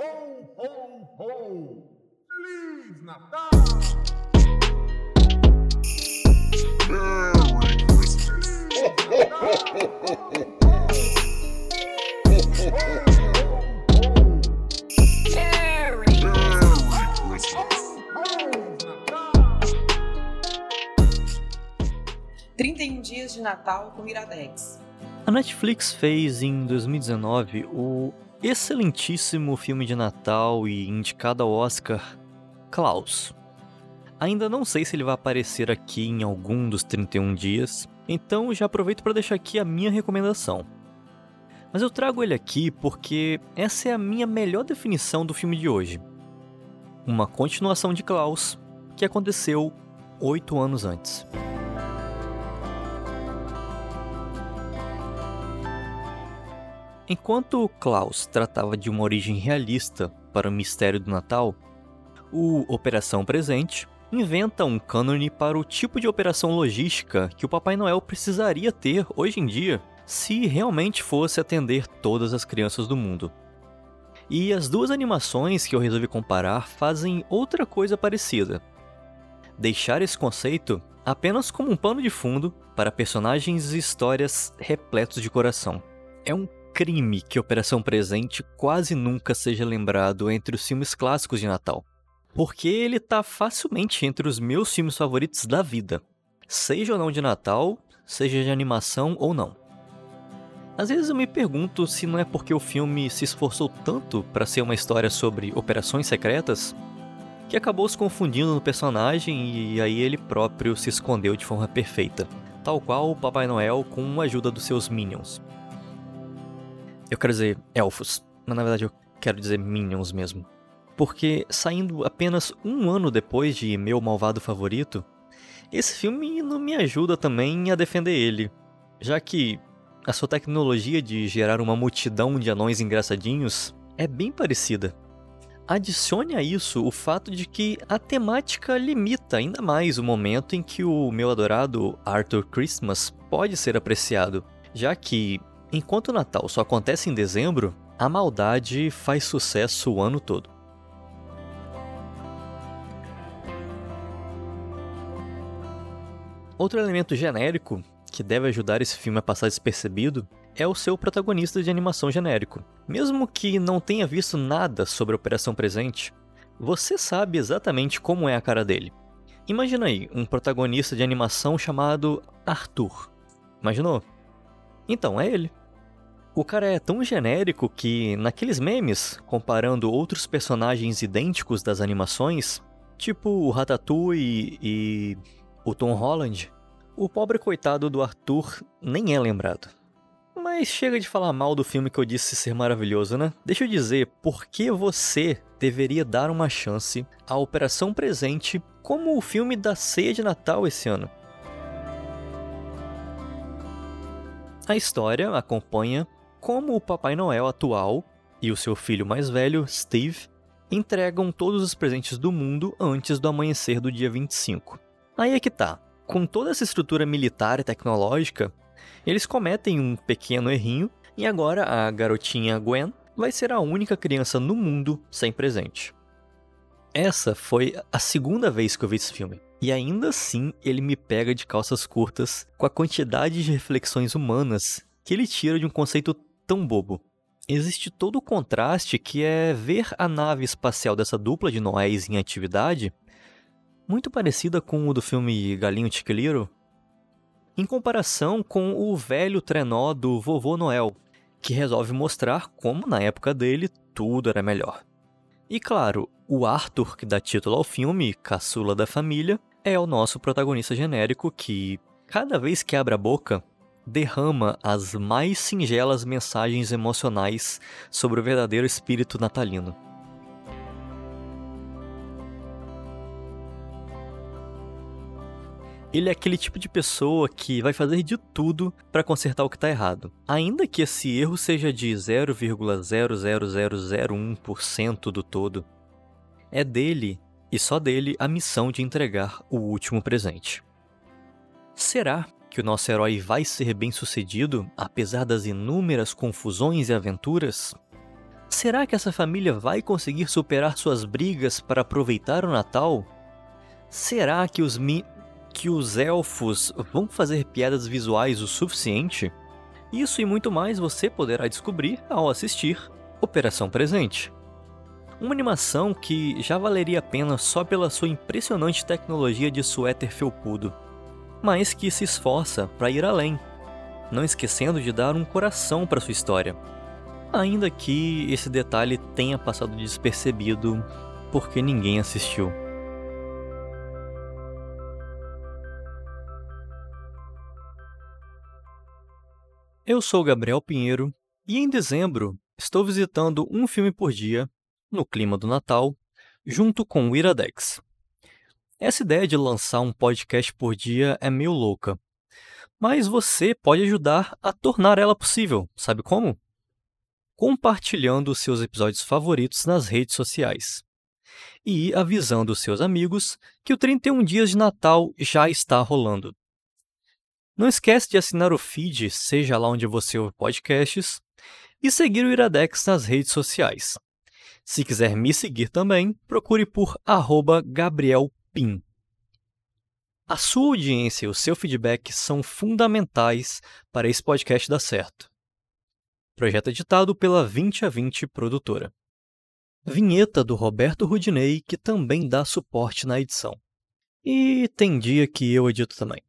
Ho, ho, ho! Feliz Natal! Merry Christmas. 31 dias de Natal com Iradex. A Netflix fez em 2019 o excelentíssimo filme de Natal e indicado ao Oscar Klaus. Ainda não sei se ele vai aparecer aqui em algum dos 31 dias, então já aproveito para deixar aqui a minha recomendação. Mas eu trago ele aqui porque essa é a minha melhor definição do filme de hoje. Uma continuação de Klaus que aconteceu oito anos antes. Enquanto Klaus tratava de uma origem realista para o mistério do Natal, o Operação Presente inventa um cânone para o tipo de operação logística que o Papai Noel precisaria ter hoje em dia se realmente fosse atender todas as crianças do mundo. E as duas animações que eu resolvi comparar fazem outra coisa parecida. Deixar esse conceito apenas como um pano de fundo para personagens e histórias repletos de coração. É um crime que Operação Presente quase nunca seja lembrado entre os filmes clássicos de Natal. Porque ele tá facilmente entre os meus filmes favoritos da vida. Seja ou não de Natal, seja de animação ou não. Às vezes eu me pergunto se não é porque o filme se esforçou tanto para ser uma história sobre operações secretas que acabou se confundindo no personagem e aí ele próprio se escondeu de forma perfeita, tal qual o Papai Noel com a ajuda dos seus minions. Eu quero dizer elfos, mas na verdade eu quero dizer minions mesmo. Porque saindo apenas um ano depois de meu malvado favorito, esse filme não me ajuda também a defender ele, já que a sua tecnologia de gerar uma multidão de anões engraçadinhos é bem parecida. Adicione a isso o fato de que a temática limita ainda mais o momento em que o meu adorado Arthur Christmas pode ser apreciado, já que, enquanto o Natal só acontece em dezembro, a maldade faz sucesso o ano todo. Outro elemento genérico que deve ajudar esse filme a passar despercebido é o seu protagonista de animação genérico. Mesmo que não tenha visto nada sobre a Operação Presente, você sabe exatamente como é a cara dele. Imagina aí um protagonista de animação chamado Arthur. Imaginou? Então, é ele. O cara é tão genérico que, naqueles memes, comparando outros personagens idênticos das animações, tipo o Ratatouille e o Tom Holland, o pobre coitado do Arthur nem é lembrado. Mas chega de falar mal do filme que eu disse ser maravilhoso, né? Deixa eu dizer por que você deveria dar uma chance à Operação Presente como o filme da ceia de Natal esse ano. A história acompanha como o Papai Noel atual e o seu filho mais velho, Steve, entregam todos os presentes do mundo antes do amanhecer do dia 25. Aí é que tá. Com toda essa estrutura militar e tecnológica, eles cometem um pequeno errinho e agora a garotinha Gwen vai ser a única criança no mundo sem presente. Essa foi a segunda vez que eu vi esse filme. E ainda assim, ele me pega de calças curtas com a quantidade de reflexões humanas que ele tira de um conceito tão bobo. Existe todo o contraste que é ver a nave espacial dessa dupla de Noéis em atividade muito parecida com o do filme Galinho Chiquiliro, em comparação com o velho trenó do Vovô Noel, que resolve mostrar como na época dele tudo era melhor. E claro, o Arthur, que dá título ao filme, caçula da família, é o nosso protagonista genérico que, cada vez que abre a boca, derrama as mais singelas mensagens emocionais sobre o verdadeiro espírito natalino. Ele é aquele tipo de pessoa que vai fazer de tudo para consertar o que está errado. Ainda que esse erro seja de 0,00001% do todo. É dele, e só dele, a missão de entregar o último presente. Será que o nosso herói vai ser bem sucedido, apesar das inúmeras confusões e aventuras? Será que essa família vai conseguir superar suas brigas para aproveitar o Natal? Será que os, mi que os elfos vão fazer piadas visuais o suficiente? Isso e muito mais você poderá descobrir ao assistir Operação Presente. Uma animação que já valeria a pena só pela sua impressionante tecnologia de suéter felpudo, mas que se esforça para ir além, não esquecendo de dar um coração para sua história. Ainda que esse detalhe tenha passado despercebido porque ninguém assistiu. Eu sou Gabriel Pinheiro e em dezembro estou visitando um filme por dia, no clima do Natal, junto com o Iradex. Essa ideia de lançar um podcast por dia é meio louca, mas você pode ajudar a tornar ela possível, sabe como? Compartilhando seus episódios favoritos nas redes sociais e avisando seus amigos que o 31 Dias de Natal já está rolando. Não esquece de assinar o feed, seja lá onde você ouve podcasts, e seguir o Iradex nas redes sociais. Se quiser me seguir também, procure por GabrielPim. A sua audiência e o seu feedback são fundamentais para esse podcast dar certo. Projeto editado pela 20 a 20 produtora. Vinheta do Roberto Rudinei, que também dá suporte na edição. E tem dia que eu edito também.